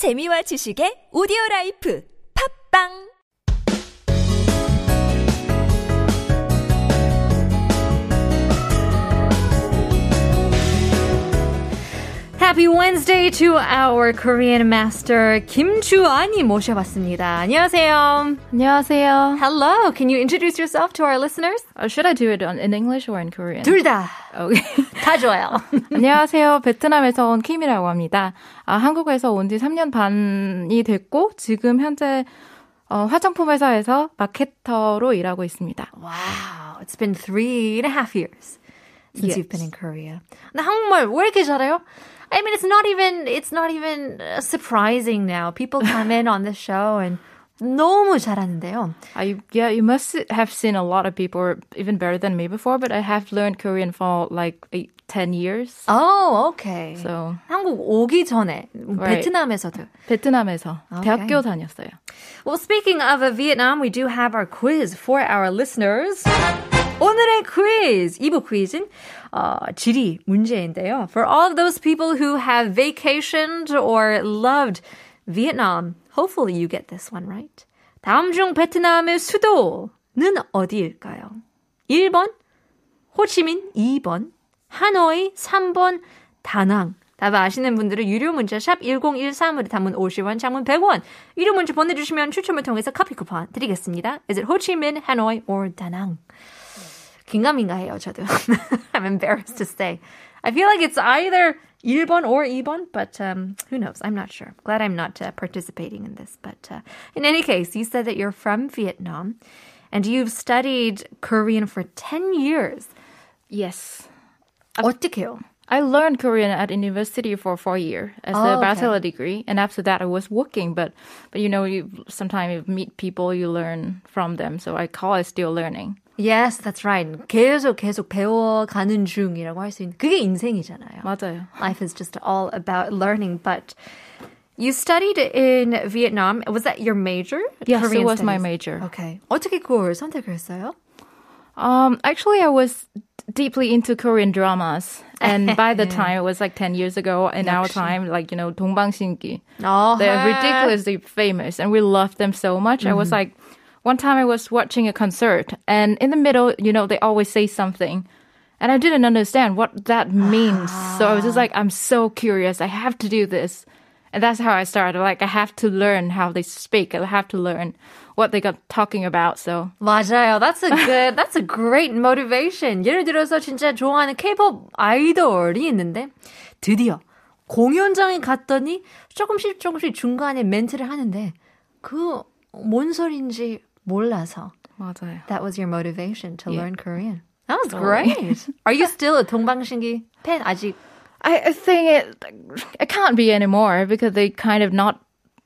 재미와 지식의 오디오 라이프. 팝빵 Happy Wednesday to our Korean master Kim Chu-ani 모셔봤습니다. 안녕하세요. 안녕하세요. Hello. Can you introduce yourself to our listeners? Uh, should I do it on, in English or in Korean? 둘 다. Okay. 다 좋아요. 안녕하세요. 베트남에서 온 킴이라고 합니다. 아, 한국에서 온 지 3년 반이 됐고 지금 현재 어, 화장품 회사에서 마케터로 일하고 있습니다. Wow. It's been three and a half years since Yes. you've been in Korea. 근데 한국말 왜 이렇게 잘해요? I mean, it's not even, it's not even uh, surprising now. People come in on the show and 너무 잘하는데요. I, yeah, you must have seen a lot of people even better than me before, but I have learned Korean for like eight, 10 years. Oh, okay. So 한국 오기 전에 Right. 베트남에서도. 베트남에서 Okay. 대학교 다녔어요. Well, speaking of uh, Vietnam, we do have our quiz for our listeners. 오늘의 quiz, 2부 퀴즈는 어, 지리 문제인데요. For all of those people who have vacationed or loved Vietnam, hopefully you get this one right. 다음 중 베트남의 수도는 어디일까요? 1번 호치민, 2번 하노이, 3번 다낭. 답 아시는 분들은 유료 문자 샵 1013으로 단문 50원, 장문 100원. 유료 문자 보내주시면 추첨을 통해서 커피 쿠폰 드리겠습니다. Is it Minh, Hanoi, or Nang? 긴가민가해요, 저도. I'm embarrassed to say. I feel like it's either 1번 or 2번, but um, who knows? I'm not sure. Glad I'm not uh, participating in this. But uh, in any case, you said that you're from Vietnam and you've studied Korean for 10 years. Yes. 어떻게요? I learned Korean at university for four years as Oh, a okay. bachelor degree, and after that I was working. But but you know, you sometimes you meet people, you learn from them. So I call it still learning. Yes, that's right. 계속 계속 배워가는 중이라고 할 수 있는 그게 인생이잖아요. 맞아요. Life is just all about learning. But you studied in Vietnam. Was that your major? Yes, Korean it was my studies. major. Okay. 어떻게 그걸 선택했어요? Um, actually, I was deeply into Korean dramas, and by the time it was like ten years ago. In our 역시. time, like you know, 동방신기, 어허. they're ridiculously famous, and we loved them so much. I was like, one time I was watching a concert, and in the middle, you know, they always say something. And I didn't understand what that means. So I was just like, I'm so curious. I have to do this. And that's how I started. Like, I have to learn how they speak. I have to learn what they got talking about. So 맞아요. That's a good, that's a great motivation. 예를 들어서 진짜 좋아하는 K-pop 아이돌이 있는데 드디어 공연장에 갔더니 조금씩 조금씩 중간에 멘트를 하는데 그 뭔 소린지 몰라서 맞아요. that was your motivation to Yeah. learn Korean. That was Totally. great. Are you still a 동방신기 팬 아직? I, I think it it can't be anymore because they kind of not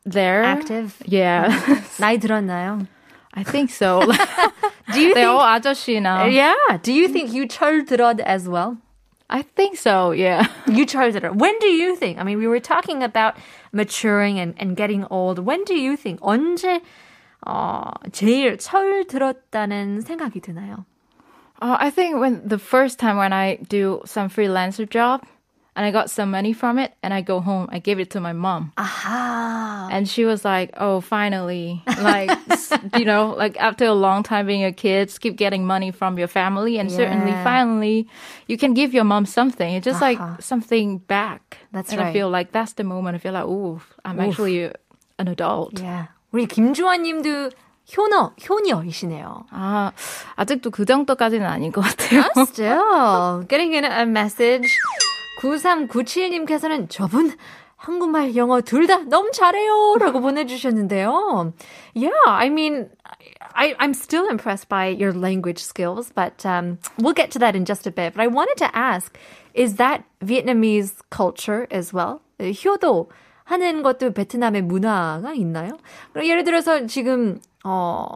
there. Active? Yeah. 나이 들었나요? I think so. Do you They're think? all 아저씨 now. Yeah. Do you think you 철들었 as well? I think so, yeah. You 철들어. When do you think? I mean, we were talking about maturing and, and getting old. When do you think? 언제 어, 제일 철들었다는 생각이 드나요? Uh, I think when the first time when I do some freelancer job and I got some money from it and I go home, I gave it to my mom. 아하. And she was like, "Oh, finally!" Like, s- you know, like after a long time being a kid, keep getting money from your family, and certainly, Yeah. finally, you can give your mom something. It's just like Uh-huh. something back. That's and right. I feel like that's the moment. I feel like, "Ooh, I'm actually an adult." Yeah. 우리 김주환님도 효너, 효녀이시네요. 아, 아직도 그 정도까지는 아닌 것 같아요. Still getting in a message. 9397님께서는 저분 한국말, 영어 둘 다 너무 잘해요. 라고 보내주셨는데요. Yeah, I mean, I, I'm still impressed by your language skills, but um, we'll get to that in just a bit. But I wanted to ask, is that Vietnamese culture as well? 효도 하는 것도 베트남의 문화가 있나요? 그럼 예를 들어서 지금 어,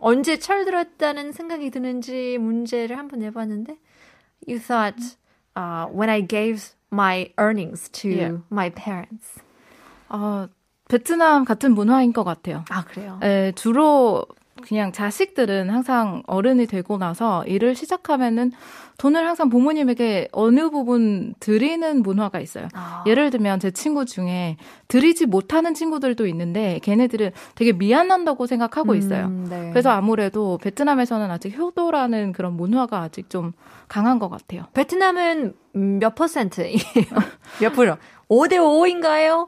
언제 철들었다는 생각이 드는지 문제를 한번 내봤는데 you thought uh, when I gave my earnings to Yeah. my parents. 어, 베트남 같은 문화인 것 같아요. 아 그래요? 에, 주로 그냥 자식들은 항상 어른이 되고 나서 일을 시작하면은 돈을 항상 부모님에게 어느 부분 드리는 문화가 있어요. 아. 예를 들면 제 친구 중에 드리지 못하는 친구들도 있는데 걔네들은 되게 미안한다고 생각하고 있어요. 음, 네. 그래서 아무래도 베트남에서는 아직 효도라는 그런 문화가 아직 좀 강한 것 같아요. 베트남은 음, 몇 퍼센트예요? 몇 프로? 5대 5인가요?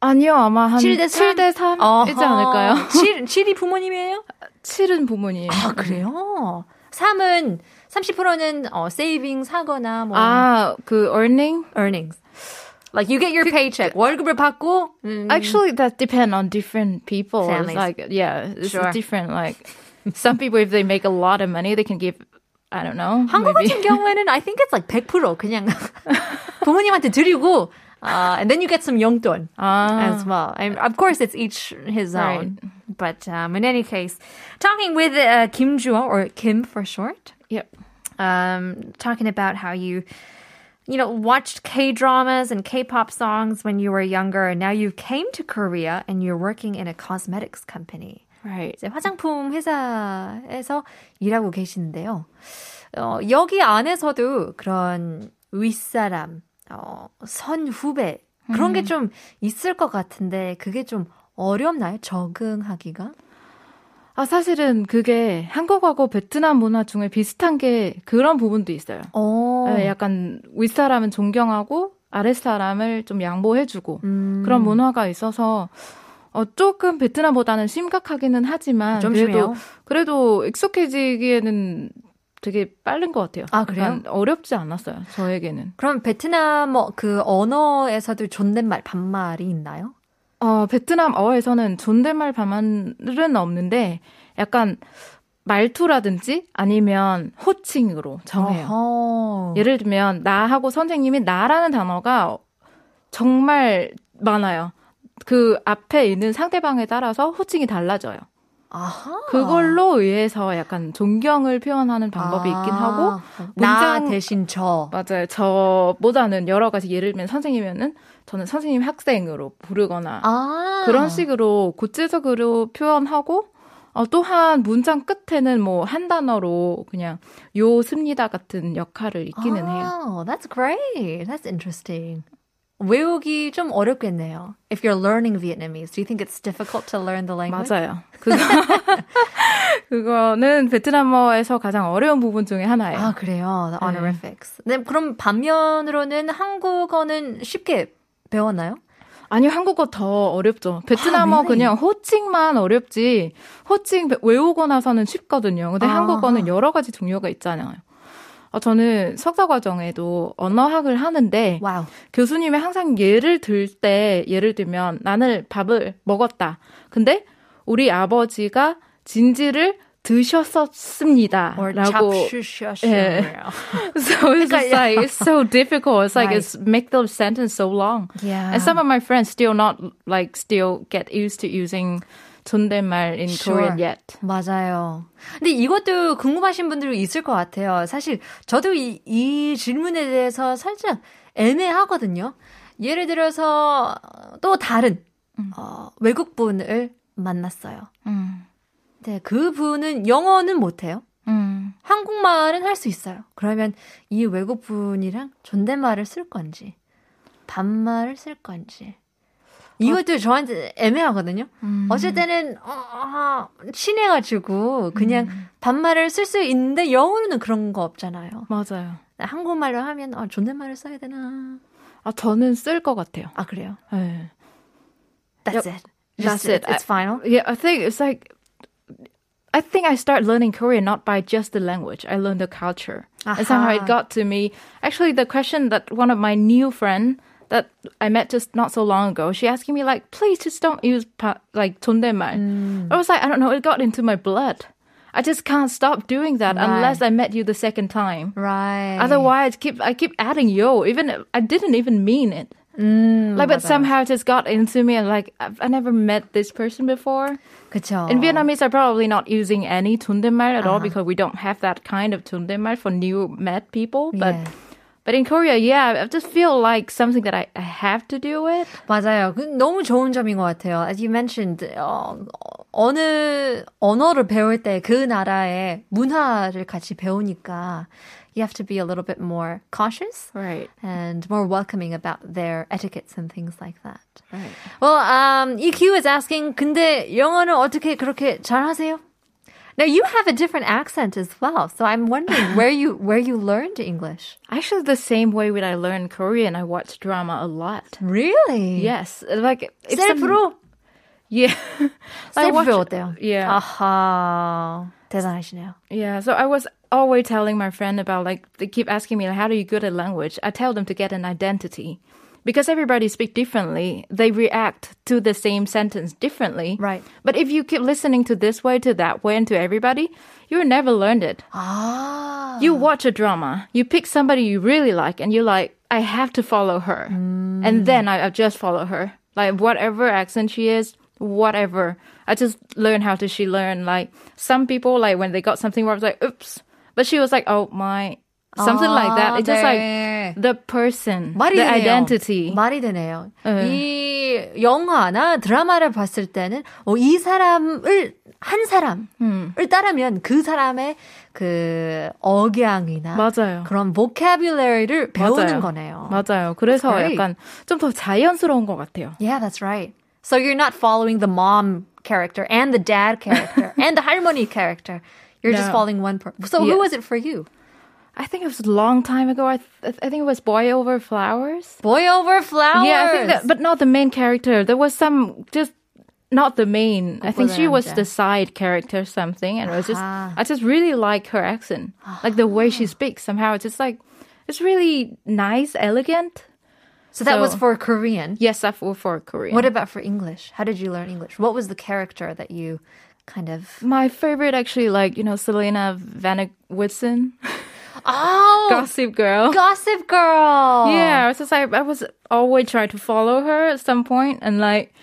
아니요, 아마 한 7대 3? 7대 3이지 않을까요? 7, 7이 부모님이에요? 7은 부모님. 아, 그래요? 3은 30%는 어, savings 하거나 뭐 아, 그 earning? earnings. Like you get your paycheck. 월급을 받고 음, Actually, that depend on different people. Families. It's like, yeah, it's Sure. different. Like, some people, if they make a lot of money, they can give, I don't know. 한국 maybe. 같은 경우에는 I think it's like 100% 그냥 부모님한테 드리고 uh, and then you get some 용돈 아. as well. And of course, it's each his own. But um, in any case, talking with uh, Kim Joo or Kim for short, Yep. um, talking about how you, you know, watched K dramas and K pop songs when you were younger, and now you came to Korea and you're working in a cosmetics company. Right. 이제 화장품 회사에서 일하고 계시는데요. 어, 여기 안에서도 그런 윗사람, 어, 선 후배 그런 게좀 있을 것 같은데 그게 좀 어렵나요? 적응하기가? 아, 사실은 그게 한국하고 베트남 문화 중에 비슷한 게 그런 부분도 있어요. 어. 네, 약간 윗사람은 존경하고 아랫사람을 좀 양보해주고 음. 그런 문화가 있어서 어, 조금 베트남보다는 심각하기는 하지만 좀 그래도 심해요? 그래도 익숙해지기에는 되게 빠른 것 같아요. 아, 그래요? 어렵지 않았어요. 저에게는. 그럼 베트남 어, 그 언어에서도 존댓말 반말이 있나요? 어, 베트남어에서는 존댓말 반말은 없는데 약간 말투라든지 아니면 호칭으로 정해요. 어허. 예를 들면 나하고 선생님이 나라는 단어가 정말 많아요. 그 앞에 있는 상대방에 따라서 호칭이 달라져요. 아하. 그걸로 의해서 약간 존경을 표현하는 방법이 있긴 하고 아, 나 문장- 대신 저. 맞아요. 저보다는 여러 가지 예를 들면 선생님이면은 저는 선생님 학생으로 부르거나 아. 그런 식으로 구체적으로 표현하고 어, 또한 문장 끝에는 뭐 한 단어로 그냥 요 습니다 같은 역할을 있기는 해요. Oh, that's great. That's interesting. 외우기 좀 어렵겠네요. If you're learning Vietnamese, do you think it's difficult to learn the language? 맞아요. 그거 그거는 베트남어에서 가장 어려운 부분 중에 하나예요. 아, 그래요. The 네. honorifics. 네, 그럼 반면으로는 한국어는 쉽게 배웠나요? 아니요, 한국어 더 어렵죠. 베트남어 아? 그냥 호칭만 어렵지, 호칭 배- 외우고 나서는 쉽거든요. 근데 아하. 한국어는 여러 가지 종류가 있잖아요. 어, 저는 석사 과정에도 언어학을 하는데, 와우. 교수님이 항상 예를 들 때, 예를 들면, 나는 밥을 먹었다. 근데 우리 아버지가 진지를 드셨었습니다. Or 라고. 예. So it's just like, it's so difficult. It's like, Right. it's make the sentence so long. Yeah. And some of my friends still not like still get used to using 존댓말 in Sure. Korean yet. 맞아요. 근데 이것도 궁금하신 분들이 있을 것 같아요. 사실 저도 이, 이 질문에 대해서 살짝 애매하거든요. 예를 들어서 또 다른 어, 외국분을 만났어요. 음. 네, 그분은 영어는 못해요. 음. 한국말은 할 수 있어요. 그러면 이 외국분이랑 존댓말을 쓸 건지, 반말을 쓸 건지. 이것도 저한테 애매하거든요. 어쩔 때는, 어, 아, 친해가지고, 그냥 반말을 쓸 수 있는데, 영어로는 그런 거 없잖아요. 맞아요. 한국말로 하면, 아, 존댓말을 써야 되나. 아, 저는 쓸 것 같아요. 아, 그래요? 네. That's it. That's Just- it. It's final. Yeah, I think it's like I think I start learning Korean not by just the language. I learned the culture. And somehow it Aha. got to me. Actually, the question that one of my new friend that I met just not so long ago, she asking me like, please just don't use pa- like 존댓말. I was like, I don't know, it got into my blood. I just can't stop doing that Right. unless I met you the second time. Right. Otherwise, keep I keep adding yo. Even I didn't even mean it. like, but somehow it just got into me, and like I've, I never met this person before. 그쵸. In Vietnamese, are probably not using any 존댓말 at all because we don't have that kind of 존댓말 for new met people. But Yeah. But in Korea, yeah, I just feel like something that I, I have to do it. 맞아요. 그 너무 좋은 점인 것 같아요. As you mentioned, 어, 어느 언어를 배울 때 그 나라의 문화를 같이 배우니까 you have to be a little bit more cautious Right. and more welcoming about their etiquettes and things like that. Right. Well, um, EQ is asking, 근데 영어는 어떻게 그렇게 잘하세요? Now you have a different accent as well, so I'm wondering where you where you learned English. Actually, the same way when I learned Korean, I watch drama a lot. Really? Yes, like it's some- 셀프로? Yeah, I watch- 셀프 어때요? Yeah. 아하, 대단하시네요. Yeah, so I was always telling my friend about like they keep asking me like, how do you good at language? I tell them to get an identity. Because everybody speak differently, they react to the same sentence differently. Right. But if you keep listening to this way, to that way, and to everybody, you never learned it. 아, You watch a drama, you pick somebody you really like, and you're like, I have to follow her. Hmm. And then I, I just follow her. Like whatever accent she is, whatever. I just learn how to she learn. Like some people, like when they got something wrong, I was like, oops. But she was like, oh my, something like that. It's just 네. like the person, 말이 the 되네요. identity. 말이 되네요. 이 영화나 드라마를 봤을 때는 어, 이 사람을 한 사람을 따르면 그 사람의 그 억양이나 맞아요. 그런 vocabulary를 배우는 맞아요. 거네요. 맞아요. 그래서. 약간 좀 더 자연스러운 것 같아요. Yeah, that's right. So you're not following the mom character and the dad character and the harmony character. You're just No. following one person. So who Yeah. was it for you? I think it was a long time ago. I, th- I think it was Boy Over Flowers. Boy Over Flowers. Yeah, I think that, but not the main character. There was some just not the main. I think she was the side character something, and I was just uh-huh. I just really like her accent, like the way she uh-huh. speaks. Somehow it's just like it's really nice, elegant. So that so, was for Korean. Yes, that was for Korean. What about for English? How did you learn English? What was the character that you kind of? My favorite, actually, like you know, Selena Van Whitson. Oh, Gossip Girl. Gossip Girl. Yeah, I was just like I was always trying to follow her at some point, and like,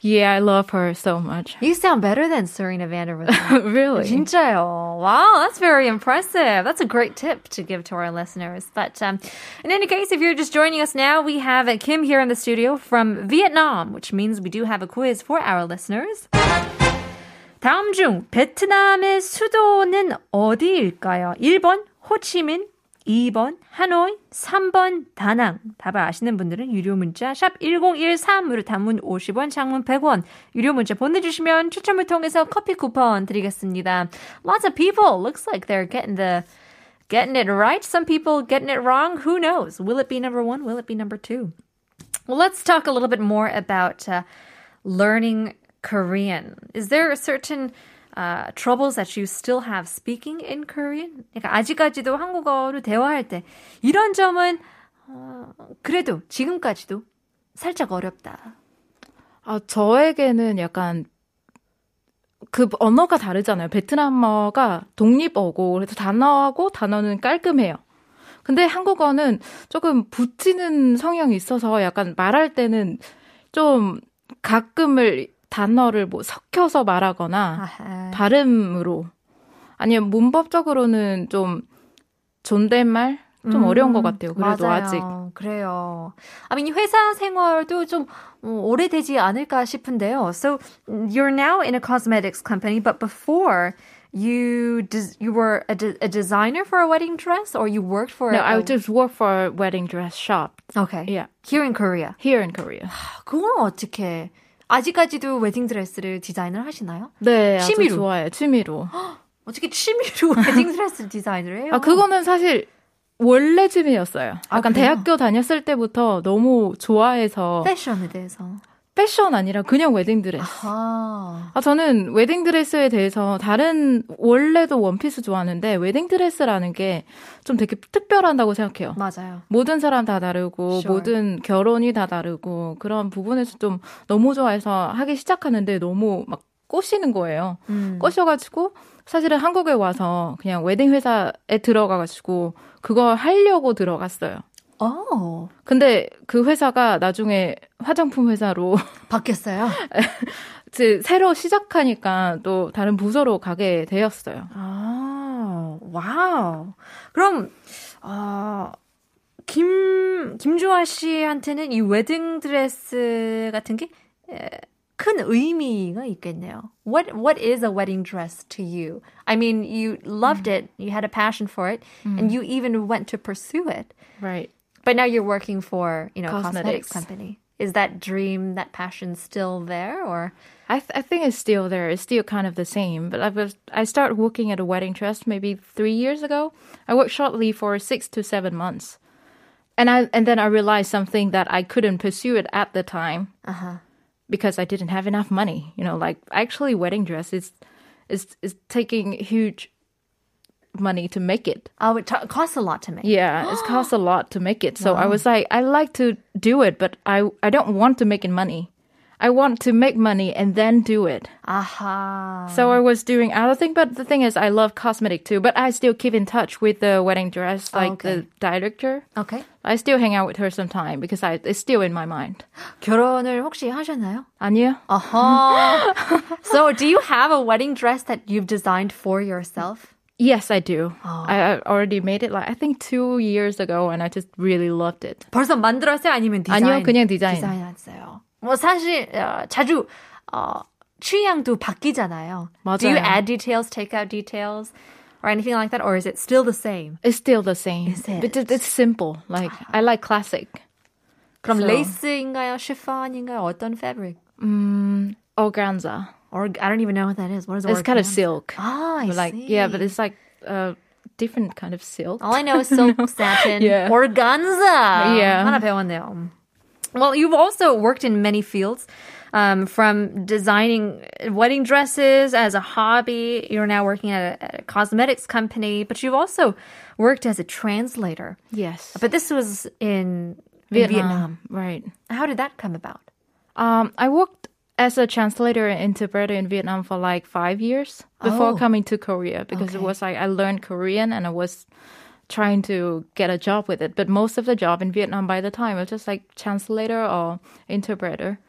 yeah, I love her so much. You sound better than Serena Vanderwood. really. 진짜요. Wow, that's very impressive. That's a great tip to give to our listeners. But um, in any case, if you're just joining us now, we have uh, Kim here in the studio from Vietnam, which means we do have a quiz for our listeners. 다음 중 베트남의 수도는 어디일까요? 1번 호치민, 2번 하노이, 3번 다낭. 답을 아시는 분들은 유료 문자 샵 1013으로 단문 50원, 장문 100원 유료 문자 보내주시면 추첨을 통해서 커피 쿠폰 드리겠습니다. Lots of people looks like they're getting the getting it right. Some people getting it wrong. Who knows? Will it be number one? Will it be number two? Well, let's talk a little bit more about uh, learning Korean. Is there a certain uh, troubles that you still have speaking in Korean? 그러니까 아직까지도 한국어로 대화할 때 이런 점은 어, 그래도 지금까지도 살짝 어렵다. 아, 저에게는 약간 그 언어가 다르잖아요. 베트남어가 독립어고 그래서 단어하고 단어는 깔끔해요. 근데 한국어는 조금 붙이는 성향이 있어서 약간 말할 때는 좀 가끔을 단어를 뭐 섞여서 말하거나 아하. 발음으로 아니면 문법적으로는 좀 존댓말 좀 어려운 것 같아요. 그래도 맞아요. 아직 그래요. I mean, 회사 생활도 좀 어, 오래되지 않을까 싶은데요. So you're now in a cosmetics company, but before you des- you were a, de- a designer for a wedding dress, or you worked for no, a, I just work for a wedding dress shop. okay Yeah. here in Korea. Here in Korea. 그건 어떻게 아직까지도 웨딩 드레스를 디자인을 하시나요? 네, 취미로? 좋아요. 취미로. 어떻게 취미로 웨딩 드레스를 디자인을 해요? 아, 그거는 사실 원래 취미였어요. 아, 약간 그래요? 대학교 다녔을 때부터 너무 좋아해서 패션에 대해서. 패션 아니라 그냥 웨딩드레스. 아, 아, 저는 웨딩드레스에 대해서 다른 원래도 원피스 좋아하는데 웨딩드레스라는 게 좀 되게 특별하다고 생각해요. 맞아요. 모든 사람 다 다르고 Sure. 모든 결혼이 다 다르고 그런 부분에서 좀 너무 좋아해서 하기 시작하는데 너무 막 꽂히는 거예요. 음. 꽂혀가지고 사실은 한국에 와서 그냥 웨딩 회사에 들어가가지고 그거 하려고 들어갔어요. 어, 근데 그 회사가 나중에 화장품 회사로 바뀌었어요. 새로 시작하니까 또 다른 부서로 가게 되었어요. 아, wow. 그럼, 어, 김 김주아 씨한테는 이 웨딩 드레스 같은 게 큰 의미가 있겠네요. What what is a wedding dress to you? I mean, you loved it, you had a passion for it, and you even went to pursue it. Right. But now you're working for, you know, cosmetics, Cosmetics. company. Is that dream, that passion still there or I, th- I think it's still there. It's still kind of the same. But I was I started working at a wedding dress maybe three years ago. I worked shortly for six to seven months, and I and then I realized something that I couldn't pursue it at the time uh-huh. because I didn't have enough money. You know, like actually wedding dress is is is taking huge money to make it. Oh, it t- costs a lot to make. Yeah, it's cost a lot to make it. So I was like, I like to do it, but I I don't want to make it money. I want to make money and then do it. Aha. So I was doing other thing, but the thing is, I love cosmetic too. But I still keep in touch with the wedding dress, like Okay. the director. Okay. I still hang out with her sometime because I it's still in my mind. 결혼을 혹시 하셨나요? 아니요. Uh-huh. so, do you have a wedding dress that you've designed for yourself? Yes, I do. I, I already made it like I think two years ago, and I just really loved it. 벌써 만들었어요? 아니면 디자인? 아니요, 그냥 디자인. 디자인했어요. 뭐 사실 어, 자주 어, 취향도 바뀌잖아요. Do you 맞아요. add details, take out details, or anything like that, or is it still the same? It's still the same. Is it? But it- it's simple. Like I like classic. 그럼 So- 레이스인가요, chiffon,인가요? 어떤 fabric? Organza. Or I don't even know what that is. What is It's kind of organza? silk. Ah, I But like see. yeah, but it's like a different kind of silk. All I know is silk, satin, Yeah. organza. Yeah. 하나 배웠네요. Well, you've also worked in many fields, um, from designing wedding dresses as a hobby. You're now working at a, at a cosmetics company, but you've also worked as a translator. Yes. But this was in in Vietnam. Right. How did that come about? Um, I worked as a translator and interpreter in Vietnam for like five years before Oh. coming to Korea because it was like I learned Korean and I was trying to get a job with it. But most of the job in Vietnam by the time was just like translator or interpreter.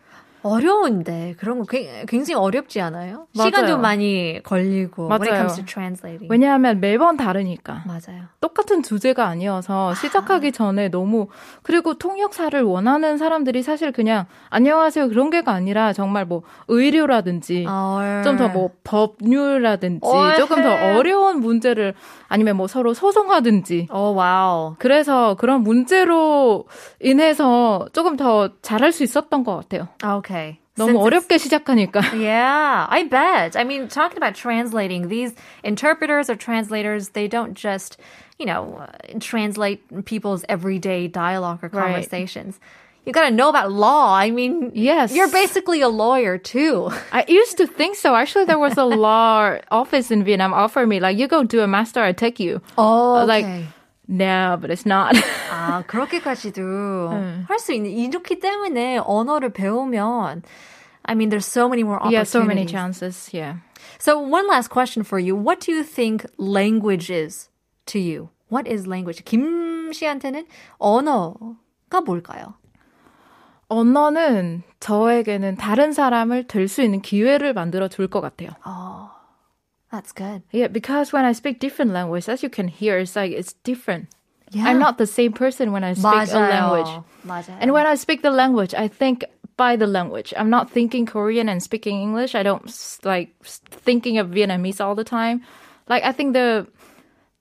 어려운데 그런 거 굉- 굉장히 어렵지 않아요? 맞아요. 시간도 많이 걸리고 맞아요. comes to translating. 왜냐하면 매번 다르니까. 맞아요. 똑같은 주제가 아니어서 시작하기 전에 너무 그리고 통역사를 원하는 사람들이 사실 그냥 안녕하세요 그런 게가 아니라 정말 뭐 의료라든지 어. 좀더 뭐 법률이라든지 uh-huh. 조금 더 어려운 문제를 아니면 뭐 서로 소송하든지 oh wow. 그래서 그런 문제로 인해서 조금 더 잘할 수 있었던 것 같아요. Okay. 너무 Since it's- 어렵게 시작하니까. Yeah, I bet. I mean, talking about translating, these interpreters or translators, they don't just, you know, uh, translate people's everyday dialogue or Right. conversations. You got to know about law. I mean, Yes. you're basically a lawyer too. I used to think so. Actually, there was a law office in Vietnam offered me like, you go do a master, I take you. Oh, I was like, no, but it's not. 아, 그렇게까지도 할수 있는 이렇기 때문에 언어를 배우면 I mean, there's so many more yeah, opportunities. so many chances. Yeah. So one last question for you. What do you think language is to you? What is language? 김 씨한테는 언어가 뭘까요? 언어는 저에게는 다른 사람을 될 수 있는 기회를 만들어 줄 것 같아요. That's good. Yeah, because when I speak different language, as you can hear, it's like it's different. Yeah. I'm not the same person when I speak a 맞아요. language. 맞아요. And when I speak the language, I think by the language. I'm not thinking Korean and speaking English. I don't s- like s- thinking of Vietnamese all the time. Like I think the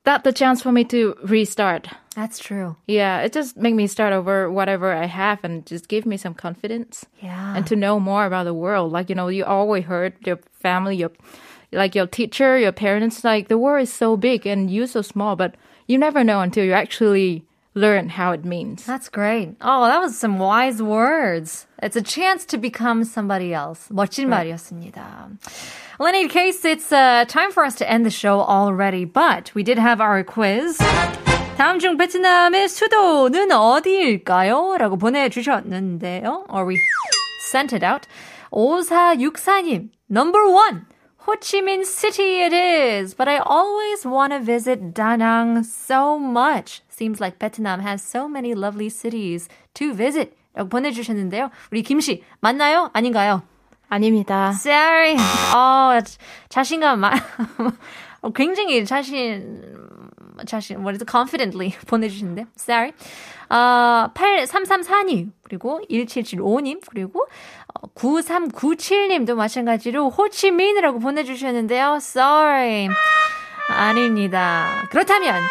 that the chance for me to restart. That's true. Yeah, it just make me start over whatever I have and just give me some confidence Yeah. and to know more about the world. Like you know, you always heard your family, your like your teacher, your parents. Like the world is so big and you so small, but you never know until you actually learn how it means. That's great. Oh, that was some wise words. It's a chance to become somebody else. 멋진 말이었습니다. Well, in any case, it's uh, time for us to end the show already, but we did have our quiz. 다음 중 베트남의 수도는 어디일까요? 라고 보내주셨는데요. Or we sent it out. 5464님, number one. Ho Chi Minh City it is, but I always want to visit Da Nang so much. Seems like Vietnam has so many lovely cities to visit. 라고 보내주셨는데요. 우리 김씨, 맞나요? 아닌가요? 아닙니다. Sorry. 어, 자신감 많, 어, 굉장히 자신 자신, what is it, confidently 보내주시는데. Sorry. 어, 8334님, 그리고 1775님, 그리고 어, 9397님도 마찬가지로 호치민이라고 보내주셨는데요. Sorry. 아닙니다. 그렇다면,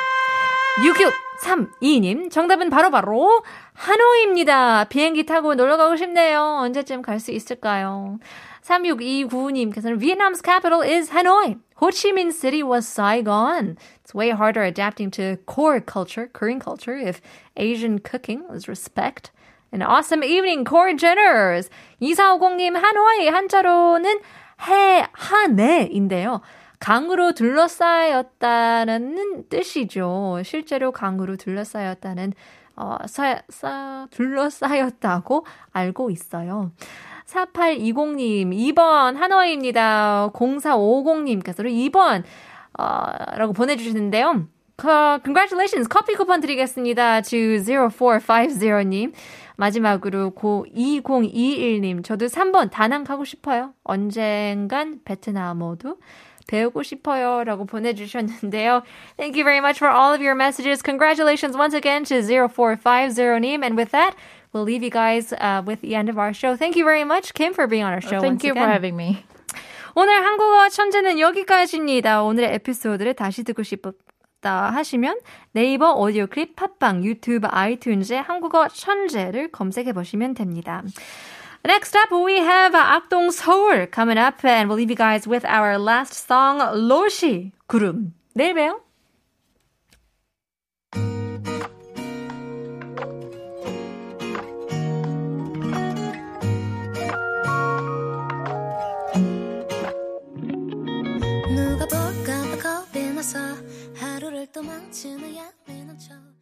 6632님, 정답은 바로바로 바로 하노이입니다. 비행기 타고 놀러 가고 싶네요. 언제쯤 갈 수 있을까요? 3629님께서는 Vietnam's capital is Hanoi. Ho Chi Minh City was Saigon. It's way harder adapting to core culture, Korean culture, if Asian cooking is respect. An awesome evening, core Jenners. 2450님, 하노이 한자로는 해, 하네인데요. 강으로 둘러싸였다는 뜻이죠. 실제로 강으로 둘러싸였다는, 어, 사, 사, 둘러싸였다고 알고 있어요. 4820님, 2번 하노이입니다. 0450님께서는 2번, 어, 라고 보내주시는데요. Uh, congratulations. 커피 쿠폰 드리겠습니다. to 0450님. 마지막으로 고 2021님. 저도 3번 다낭 가고 싶어요. 언젠간 베트남어도 배우고 싶어요. 라고 보내주셨는데요. Thank you very much for all of your messages. Congratulations once again to 0450님. And with that, we'll leave you guys uh, with the end of our show. Thank you very much, Kim, for being on our show. Thank you again. for having me. 오늘 한국어 천재는 여기까지입니다. 오늘의 에피소드를 다시 듣고 싶다 하시면 네이버 오디오 클립, 팟빵, 유튜브, 아이튠즈에 한국어 천재를 검색해 보시면 됩니다. Next up, we have 악동 서울 coming up, and we'll leave you guys with our last song, 로시 구름. 내일 봬요. 또 마치는 야매는 척